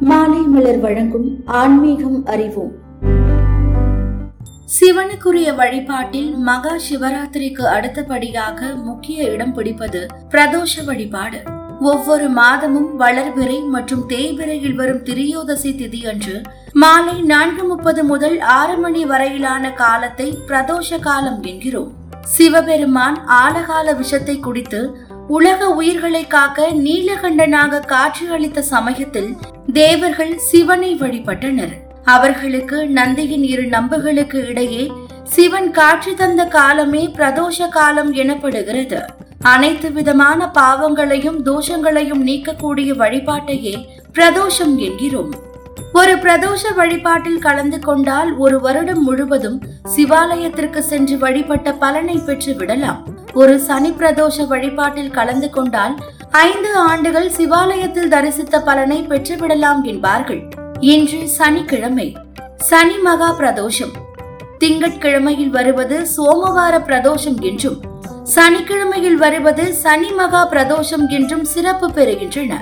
மாலை மலர் வழங்கும் ஆன்மீகம் அறிவோம். சிவனுக்குரிய வழிபாட்டில் மகா சிவராத்திரிக்கு அடுத்தபடியாக முக்கிய இடம் பிடிப்பது பிரதோஷ வழிபாடு. ஒவ்வொரு மாதமும் வளர்பிறை மற்றும் தேய்பிறையில் வரும் திரியோதசி திதி அன்று மாலை நான்கு முப்பது முதல் ஆறு மணி வரையிலான காலத்தை பிரதோஷ காலம் என்கிறோம். சிவபெருமான் ஆலகால விஷத்தை குடித்து உலக உயிர்களை காக்க நீலகண்டனாக காட்சியளித்த சமயத்தில் தேவர்கள் சிவனை வழிபட்டனர். அவர்களுக்கு நந்தியின் இரு நம்புகளுக்கு இடையே சிவன் காட்சி தந்த காலமே பிரதோஷ காலம் எனப்படுகிறது. அனைத்து விதமான பாவங்களையும் தோஷங்களையும் நீக்கக்கூடிய வழிபாட்டையே பிரதோஷம் என்கிறோம். ஒரு பிரதோஷ வழிபாட்டில் கலந்து கொண்டால் ஒரு வருடம் முழுவதும் சிவாலயத்திற்கு சென்று வழிபட்ட பலனை பெற்று விடலாம் ஒரு சனி பிரதோஷ வழிபாட்டில் கலந்து கொண்டால் ஐந்து ஆண்டுகள் சிவாலயத்தில் தரிசித்த பலனை பெற்றுவிடலாம் என்பார்கள். இன்று சனிக்கிழமை. சனி மகா பிரதோஷம். திங்கட்கிழமையில் வருவது சோமவார பிரதோஷம் என்றும் சனிக்கிழமையில் வருவது சனி மகா பிரதோஷம் என்றும் சிறப்பு பெறுகின்றன.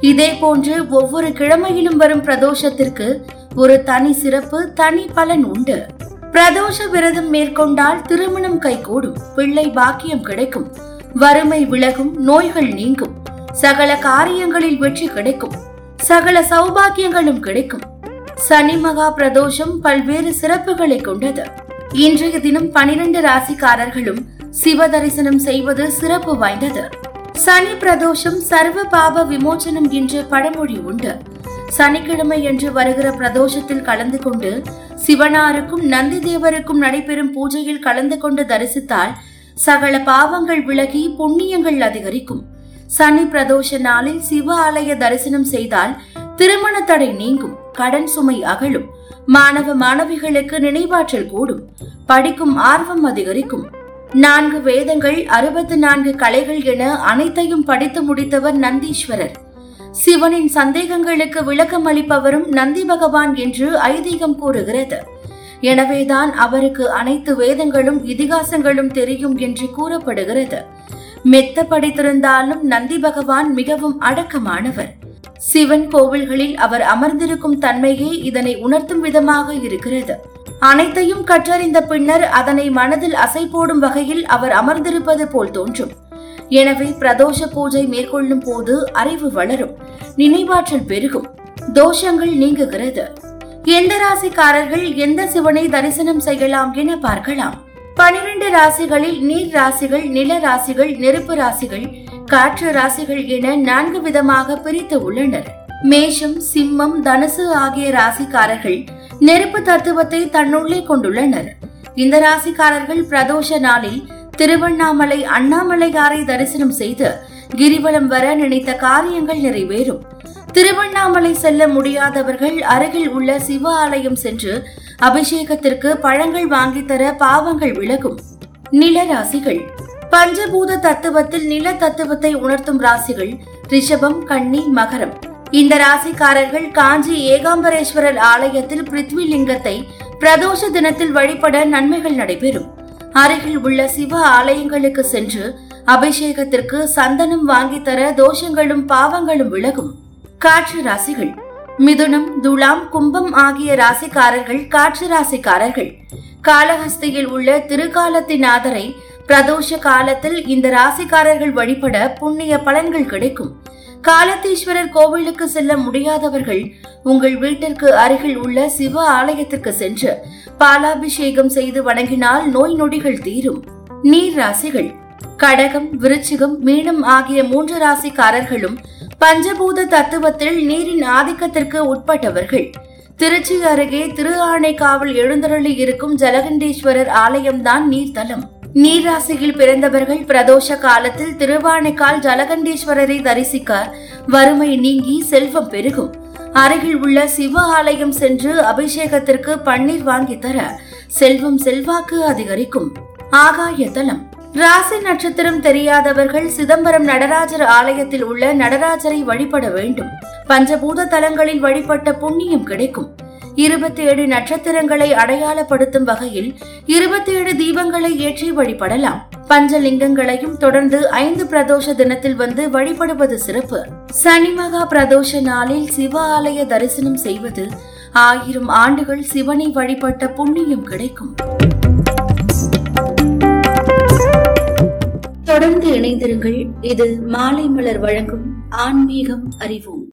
இதே போன்று ஒவ்வொரு கிழமையிலும் வரும் பிரதோஷத்திற்கு ஒரு தனி சிறப்பு தனி பலன் உண்டு. பிரதோஷ விரதம் மேற்கொண்டால் திருமணம் கைகூடும். பிள்ளை பாக்கியம் கிடைக்கும். வறுமை விலகும் நோய்கள் நீங்கும். சகல காரியங்களில் வெற்றி கிடைக்கும். சகல சௌபாகியங்களும் கிடைக்கும். சனி மகா பிரதோஷம் பல்வேறு சிறப்புகளை கொண்டது. இன்றைய தினம் பனிரெண்டு ராசிக்காரர்களும் சிவ தரிசனம் செய்வது சிறப்பு வாய்ந்தது. சனி பிரதோஷம் சர்வ பாப விமோச்சனம் என்ற பழமொழி உண்டு. சனிக்கிழமை என்று வருகிற பிரதோஷத்தில் கலந்து கொண்டு சிவனாருக்கும் நந்தி தேவருக்கும் நடைபெறும் பூஜையில் கலந்து கொண்டு தரிசித்தால் சகல பாவங்கள் விலகி புண்ணியங்கள் அதிகரிக்கும். சனி பிரதோஷ நாளில் சிவ ஆலய தரிசனம் செய்தால் திருமண தடை நீங்கும் கடன் சுமை அகலும் மாணவ மாணவிகளுக்கு நினைவாற்றல் கூடும் படிக்கும் ஆர்வம் அதிகரிக்கும். நான்கு வேதங்கள் அறுபத்தி நான்கு கலைகள் என அனைத்தையும் படித்து முடித்தவர் நந்தீஸ்வரர். சிவனின் சந்தேகங்களுக்கு விளக்கம் அளிப்பவரும் நந்தி பகவான் என்று ஐதீகம் கூறுகிறது. எனவேதான் அவருக்கு அனைத்து வேதங்களும் இதிகாசங்களும் தெரியும் என்று கூறப்படுகிறது. மெத்த படித்திருந்தாலும் நந்தி பகவான் மிகவும் அடக்கமானவர். சிவன் கோவில்களில் அவர் அமர்ந்திருக்கும் தன்மையே இதனை உணர்த்தும் விதமாக இருக்கிறது. அனைத்தையும் கற்றறிந்த பின்னர் அதனை மனதில் அசை போடும் வகையில் அவர் அமர்ந்திருப்பது போல் தோன்றும். எனவே பிரதோஷ பூஜை மேற்கொள்ளும் போது அறிவு வளரும் நினைவாற்றல் பெருகும் தோஷங்கள் நீங்குகிறது. எந்த ராசிக்காரர்கள் எந்த சிவனை தரிசனம் செய்யலாம் என பார்க்கலாம். பனிரெண்டு ராசிகளில் நீர் ராசிகள் நில ராசிகள் நெருப்பு ராசிகள் காற்று ராசிகள் என நான்கு விதமாக பிரித்து உள்ளனர். மேஷம் சிம்மம் தனுசு ஆகிய ராசிக்காரர்கள் நெருப்பு தத்துவத்தை தன்னுள்ளே கொண்டுள்ளனர். இந்த ராசிக்காரர்கள் பிரதோஷ நாளில் திருவண்ணாமலை அண்ணாமலையாரை தரிசனம் செய்து கிரிவலம் வர நினைத்த காரியங்கள் நிறைவேறும். திருவண்ணாமலை செல்ல முடியாதவர்கள் அருகில் உள்ள சிவ ஆலயம் சென்று அபிஷேகத்திற்கு பழங்கள் வாங்கி தர பாவங்கள் விலகும். நில ராசிகள் பஞ்சபூத தத்துவத்தில் நில தத்துவத்தை உணர்த்தும் ராசிகள் ரிஷபம் கன்னி மகரம். இந்த ராசிக்காரர்கள் காஞ்சி ஏகாம்பரேஸ்வரர் ஆலயத்தில் பிருத்வி லிங்கத்தை பிரதோஷ தினத்தில் வழிபட நன்மைகள் நடைபெறும். அருகில் உள்ள சிவ ஆலயங்களுக்கு சென்று அபிஷேகத்திற்கு சந்தனம் வாங்கி தர தோஷங்களும் பாவங்களும் விலகும். காற்று ராசிகள். மிதுனம் துலாம் கும்பம் ஆகிய ராசிக்காரர்கள் காற்று ராசிக்காரர்கள். காலஹஸ்தியில் உள்ள திருக்காலத்திநாதரை பிரதோஷ காலத்தில் இந்த ராசிக்காரர்கள் வழிபட புண்ணிய பலன்கள் கிடைக்கும். காலத்தீஸ்வரர் கோவிலுக்கு செல்ல முடியாதவர்கள் உங்கள் வீட்டிற்கு அருகில் உள்ள சிவ ஆலயத்திற்கு சென்று பாலாபிஷேகம் செய்து வணங்கினால் நோய் நொடிகள் தீரும். நீர் ராசிகள். கடகம் விருச்சிகம் மீனம் ஆகிய மூன்று ராசிக்காரர்களும் பஞ்சபூத தத்துவத்தில் நீரின் ஆதிக்கத்திற்கு உட்பட்டவர்கள். திருச்சி அருகே திரு ஆணைக்காவல் எழுந்தருளி இருக்கும் ஜலகண்டேஸ்வரர் ஆலயம்தான் நீர்த்தலம். நீராசியில் பிறந்தவர்கள் பிரதோஷ காலத்தில் திருவானைக்கால் ஜலகண்டேஸ்வரரை தரிசிக்க வறுமை நீங்கி செல்வம் பெருகும். அருகில் உள்ள சிவ ஆலயம் சென்று அபிஷேகத்திற்கு பன்னீர் வாங்கி தர செல்வம் செல்வாக்கு அதிகரிக்கும். ஆகாய தலம். ராசி நட்சத்திரம் தெரியாதவர்கள் சிதம்பரம் நடராஜர் ஆலயத்தில் உள்ள நடராஜரை வழிபட வேண்டும். பஞ்சபூத தலங்களில் வழிபட்ட புண்ணியம் கிடைக்கும். இருபத்தி ஏழு நட்சத்திரங்களை அடையாளப்படுத்தும் வகையில் இருபத்தி ஏழு தீபங்களை ஏற்றி வழிபடலாம். பஞ்சலிங்கங்களையும் தொடர்ந்து ஐந்து பிரதோஷ தினத்தில் வந்து வழிபடுவது சிறப்பு. சனி மகா பிரதோஷ நாளில் சிவ ஆலய தரிசனம் செய்வது ஆயிரம் ஆண்டுகள் சிவனை வழிபட்ட புண்ணியம் கிடைக்கும். தொடர்ந்து இணைந்திருங்கள். இது மாலை மலர் வழங்கும் ஆன்மீகம் அறிவோம்.